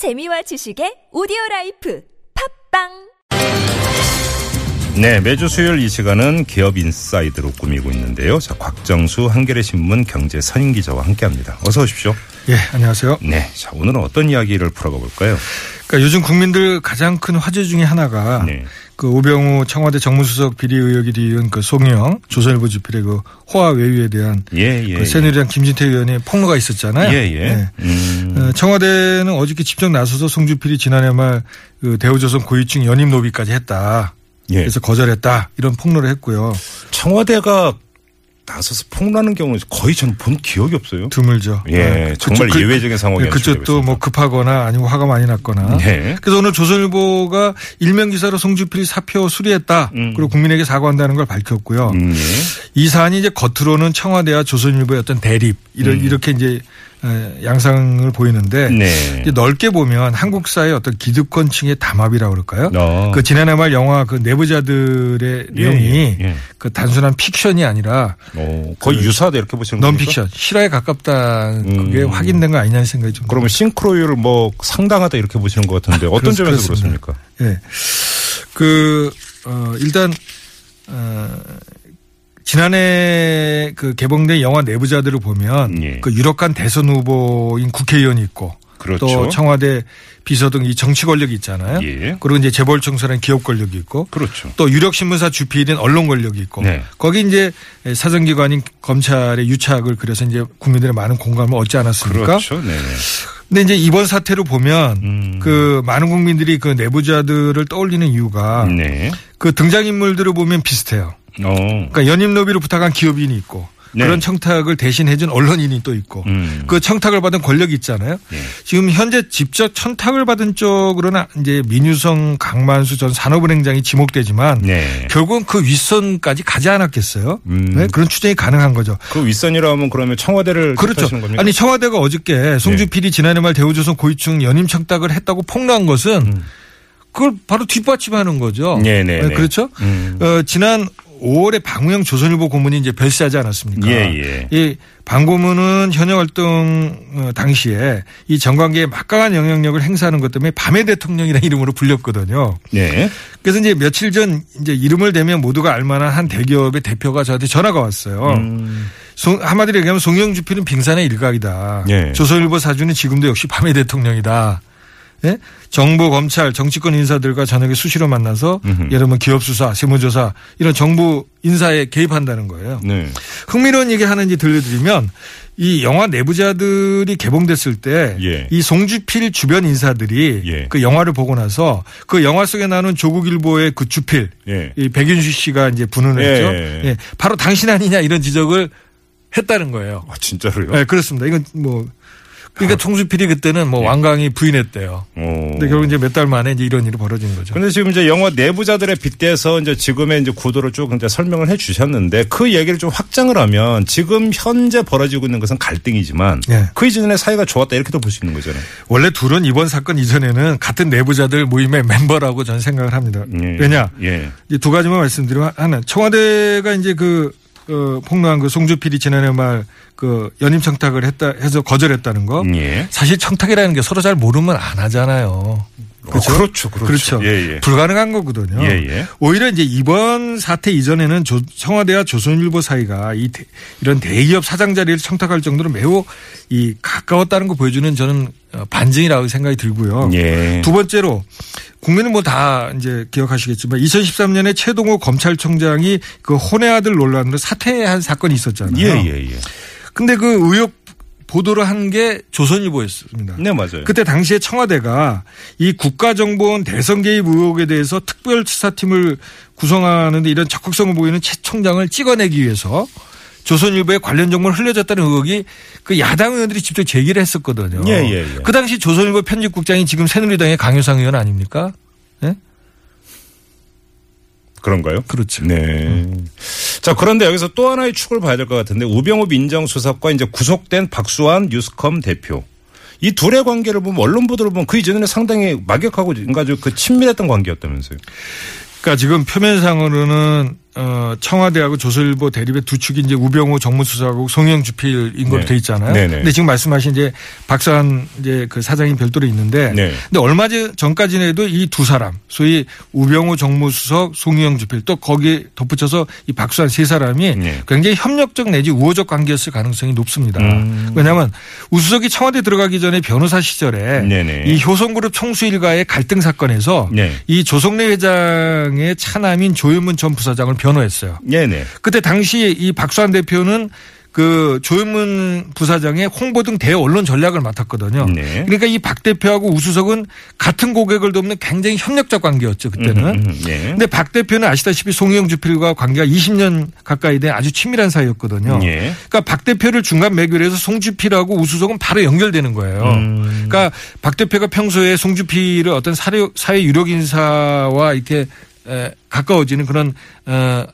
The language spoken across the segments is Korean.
재미와 지식의 오디오 life 팟빵 네, 매주 수요일 이 시간은 기업 인사이드로 꾸미고 있는데요. 자, 곽정수 한겨레 신문 경제 선임 기자와 함께합니다. 어서 오십시오. 예, 안녕하세요. 네, 자 오늘은 어떤 이야기를 풀어가 볼까요? 그러니까 요즘 국민들 가장 큰 화제 중에 하나가 네. 그 우병우 청와대 정무수석 비리 의혹이 뒤이은 그 송희영 조선일보 주필의 그 호화 외유에 대한 예, 예. 그 새누리당 김진태 의원의 폭로가 있었잖아요. 예, 예. 음, 어, 청와대는 어저께 직접 나서서 송주필이 지난해 말 그 대우조선 고위층 연임 노비까지 했다. 예. 그래서 거절했다. 이런 폭로를 했고요. 청와대가 나서서 폭로하는 경우는 거의 저는 본 기억이 없어요. 드물죠. 예, 네. 정말 그쪽- 예외적인 상황이 네, 그쪽도 뭐 급하거나 아니면 화가 많이 났거나. 네. 그래서 오늘 조선일보가 일명 기사로 송주필이 사표 수리했다. 음. 그리고 국민에게 사과한다는 걸 밝혔고요. 음, 예. 이 사안이 이제 겉으로는 청와대와 조선일보의 어떤 대립 이런 이렇게 이제 에, 양상을 보이는데 음. 네. 넓게 보면 한국 사회 어떤 기득권층의 담합이라고 그럴까요? 어. 그 지난해 말 영화 그 내부자들의 예, 내용이 예, 예. 그 단순한 픽션이 아니라 어, 거의 유사하다 이렇게 보시는 겁니까? 넌픽션 실화에 가깝다 그게 음. 확인된 거 아니냐는 생각이 좀 그러면 싱크로율 뭐 상당하다 이렇게 보시는 것 같은데 어떤 점에서. 그렇습니까? 예. 그, 어, 일단, 어, 지난해 그 개봉된 영화 내부자들을 보면 예. 그 유력한 대선 후보인 국회의원이 있고 그렇죠. 또 청와대 비서 등 이 정치 권력이 있잖아요. 예. 그리고 이제 재벌청소년 기업 권력이 있고 그렇죠. 또 유력 신문사 주필인 언론 권력이 있고 네. 거기 이제 사정 기관인 검찰의 유착을 그래서 이제 국민들의 많은 공감을 얻지 않았습니까? 그렇죠. 네. 근데 이제 이번 사태로 보면 음. 그 많은 국민들이 그 내부자들을 떠올리는 이유가 네. 그 등장인물들을 보면 비슷해요. 어. 그러니까 연임 로비를 부탁한 기업인이 있고 네. 그런 청탁을 대신해준 언론인이 또 있고 음. 그 청탁을 받은 권력이 있잖아요. 예. 지금 현재 직접 청탁을 받은 쪽으로는 이제 민유성 강만수 전 산업은행장이 지목되지만 네. 결국은 그 윗선까지 가지 않았겠어요. 음. 네? 그런 추정이 가능한 거죠. 그 윗선이라면 그러면 청와대를 그렇죠. 아니 청와대가 어저께 송주필이 지난해 말 대우조선 고위층 연임 청탁을 했다고 폭로한 것은 그걸 바로 뒷받침하는 거죠. 음. 네네네. 네, 그렇죠. 음. 어, 지난 5월에 방우영 조선일보 고문이 이제 별세하지 않았습니까? 예, 예. 이 방고문은 현역 활동 어, 당시에 이 정관계에 막강한 영향력을 행사하는 것 때문에 밤의 대통령이라는 이름으로 불렸거든요. 네. 그래서 이제 며칠 전 이제 이름을 대면 모두가 알만한 한 대기업의 대표가 저한테 전화가 왔어요. 음. 송- 한마디로 얘기하면 송영주필은 빙산의 일각이다. 예. 조선일보 사주는 지금도 역시 밤의 대통령이다. 예? 정부, 검찰, 정치권 인사들과 저녁에 수시로 만나서 음흠. 예를 들면 기업 수사, 세무조사 이런 정부 인사에 개입한다는 거예요. 네. 흥미로운 얘기 하는지 들려드리면 이 영화 내부자들이 개봉됐을 때 예. 이 송주필 주변 인사들이 예. 그 영화를 보고 나서 그 영화 속에 나오는 조국일보의 그 주필 예. 이 백윤수 씨가 이제 분운을 예, 했죠. 예. 예. 바로 당신 아니냐 이런 지적을 했다는 거예요. 아, 진짜로요? 네, 그렇습니다. 이건 뭐 그러니까 송주필이 그때는 뭐 왕강이 부인했대요. 어. 근데 결국 이제 몇 달 만에 이제 이런 일이 벌어진 거죠. 근데 지금 이제 영화 내부자들에 빗대서 이제 지금의 이제 구도를 쭉 이제 설명을 해 주셨는데 그 얘기를 좀 확장을 하면 지금 현재 벌어지고 있는 것은 갈등이지만 예. 그 이전에 사이가 좋았다 이렇게도 볼 수 있는 거잖아요. 원래 둘은 이번 사건 이전에는 같은 내부자들 모임의 멤버라고 저는 생각을 합니다. 예. 왜냐? 예. 이제 두 가지만 말씀드리면 하나 청와대가 이제 그 어, 폭로한 그 송주필이 지난해 말 그 연임 청탁을 했다 해서 거절했다는 거. 예. 사실 청탁이라는 게 서로 잘 모르면 안 하잖아요. 그렇죠? 어, 그렇죠. 그렇죠. 그렇죠. 예, 예. 불가능한 거거든요. 예, 예. 오히려 이제 이번 사태 이전에는 조- 청와대와 조선일보 사이가 이 대- 이런 대기업 사장 자리를 청탁할 정도로 매우 이 가까웠다는 거 보여주는 저는 어, 반증이라고 생각이 들고요. 예. 두 번째로 국민은 뭐 다 이제 기억하시겠지만 2013년에 최동호 검찰총장이 그 혼의 아들 논란으로 사퇴한 사건이 있었잖아요. 예, 예, 예. 근데 그 의혹 보도를 한 게 조선일보였습니다. 네, 맞아요. 그때 당시에 청와대가 이 국가정보원 대선 개입 의혹에 대해서 특별 수사팀을 구성하는데 이런 적극성을 보이는 최 총장을 찍어내기 위해서 조선일보에 관련 정보를 흘려줬다는 의혹이 그 야당 의원들이 직접 제기를 했었거든요. 예, 예, 예. 그 당시 조선일보 편집국장이 지금 새누리당의 강효상 의원 아닙니까? 예? 그런가요? 그렇죠. 네. 자, 그런데 여기서 또 하나의 축을 봐야 될 것 같은데 우병우 민정수석과 이제 구속된 박수환 뉴스컴 대표. 이 둘의 관계를 보면 언론 보도를 보면 그 이전에는 상당히 막역하고 그러니까 그 친밀했던 관계였다면서요. 그러니까 지금 표면상으로는 어, 청와대하고 조선일보 대립의 두 축이 이제 우병우 정무수석하고 송영 주필인 걸로 네. 돼 있잖아요. 네네. 근데 지금 말씀하신 이제 박사한 이제 그 사장이 별도로 있는데 네. 근데 얼마 전- 전까지는 해도 이 두 사람 소위 우병우 정무수석 송영 주필 또 거기에 덧붙여서 이 박수한 세 사람이 네. 굉장히 협력적 내지 우호적 관계였을 가능성이 높습니다. 음. 왜냐하면 우수석이 청와대 들어가기 전에 변호사 시절에 네네. 이 효성그룹 총수 일가의 갈등 사건에서 네. 이 조성래 회장의 차남인 조현문 전 부사장을 변호했어요. 네네. 그때 당시 이 박수환 대표는 그 조현문 부사장의 홍보 등 대언론 전략을 맡았거든요. 네. 그러니까 이 박 대표하고 우수석은 같은 고객을 돕는 굉장히 협력적 관계였죠 그때는. 음, 음, 예. 근데 박 대표는 아시다시피 송영 주필과 관계가 20년 가까이 된 아주 친밀한 사이였거든요. 예. 그러니까 박 대표를 중간 매결해서 송주필하고 우수석은 바로 연결되는 거예요. 음. 그러니까 박 대표가 평소에 송주필을 어떤 사회, 유력 인사와 이렇게 에, 가까워지는 그런 어,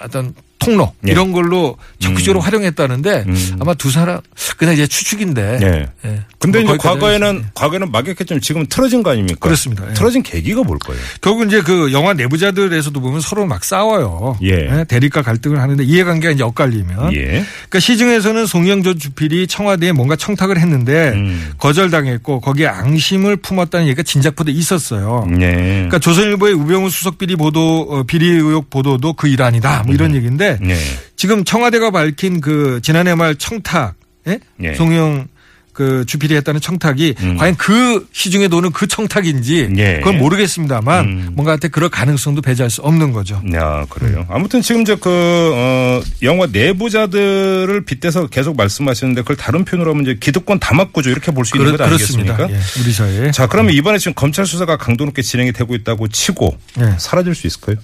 어떤 통로 예. 이런 걸로 적극적으로 활용했다는데 음. 아마 두 사람 그냥 이제 추측인데. 네. 예. 근데 뭐 이제 과거에는 하겠습니다. 과거에는 막역했지만 지금 틀어진 거 아닙니까? 그렇습니다. 예. 틀어진 계기가 뭘까요? 결국 이제 그 영화 내부자들에서도 보면 서로 막 싸워요. 예. 대립과 갈등을 하는데 이해관계가 이제 엇갈리면. 예. 그러니까 시중에서는 송영조 주필이 청와대에 뭔가 청탁을 했는데 음. 거절당했고 거기에 앙심을 품었다는 얘기가 진작부터 있었어요. 네. 그러니까 조선일보의 우병우 수석 비리 보도 어, 비리 의혹 보도도 그 일환이다. 뭐 이런 얘기인데 네. 지금 청와대가 밝힌 그 지난해 말 청탁, 예? 예. 송영 그 주필이 했다는 청탁이 음. 과연 그 시중에 도는 그 청탁인지 예. 그건 모르겠습니다만 음. 뭔가 한테 그럴 가능성도 배제할 수 없는 거죠. 야, 그래요. 아무튼 지금 이제 그, 어, 영화 내부자들을 빗대서 계속 말씀하시는데 그걸 다른 표현으로 하면 이제 기득권 담합구조 이렇게 볼 수 있는 것 그렇습니다. 아니겠습니까? 예, 우리 사회에. 자, 그러면 이번에 지금 검찰 수사가 강도 높게 진행이 되고 있다고 치고 예. 사라질 수 있을까요?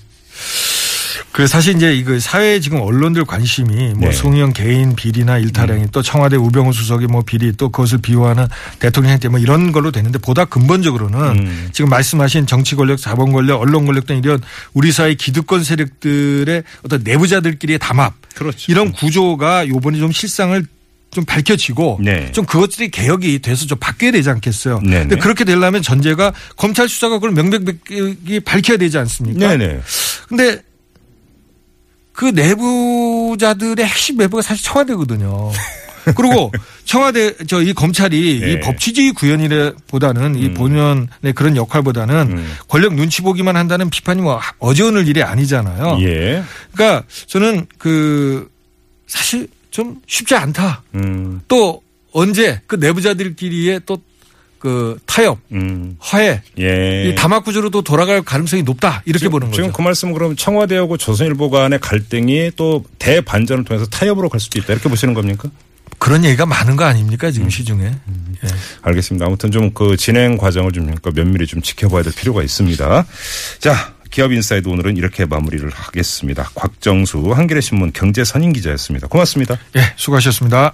그 사실 이제 이거 사회 지금 언론들 관심이 뭐 네. 송영 개인 비리나 일탈행위 또 청와대 우병우 수석의 뭐 비리 또 그것을 비호하는 대통령 행태 뭐 이런 걸로 되는데 보다 근본적으로는 음. 지금 말씀하신 정치 권력, 자본 권력, 언론 권력 등 이런 우리 사회 기득권 세력들의 어떤 내부자들끼리의 담합 그렇죠. 이런 구조가 요번에 좀 실상을 좀 밝혀지고 네. 좀 그것들이 개혁이 돼서 좀 바뀌어야 되지 않겠어요. 네네. 근데 그렇게 되려면 전제가 검찰 수사가 그걸 명백히 밝혀야 되지 않습니까? 네네. 근데 그 내부자들의 핵심 내부가 사실 청와대거든요. 그리고 청와대 저 이 검찰이 예. 이 법치주의 구현이보다는 이 본연의 그런 역할보다는 음. 권력 눈치 보기만 한다는 비판이 뭐 어제 오늘 일이 아니잖아요. 예. 그러니까 저는 그 사실 좀 쉽지 않다. 음, 또 언제 그 내부자들끼리의 또 그 타협, 음. 화해, 예. 이 담합 구조로도 돌아갈 가능성이 높다 이렇게 지금, 보는 거죠. 지금 그 말씀은 그럼 청와대하고 조선일보 간의 갈등이 또 대반전을 통해서 타협으로 갈 수도 있다 이렇게 보시는 겁니까? 그런 얘기가 많은 거 아닙니까 음. 지금 시중에. 예. 알겠습니다. 아무튼 좀 그 진행 과정을 좀 그러니까 면밀히 좀 지켜봐야 될 필요가 있습니다. 자, 기업 인사이드 오늘은 이렇게 마무리를 하겠습니다. 곽정수 한겨레 신문 경제 선임 기자였습니다. 고맙습니다. 예, 수고하셨습니다.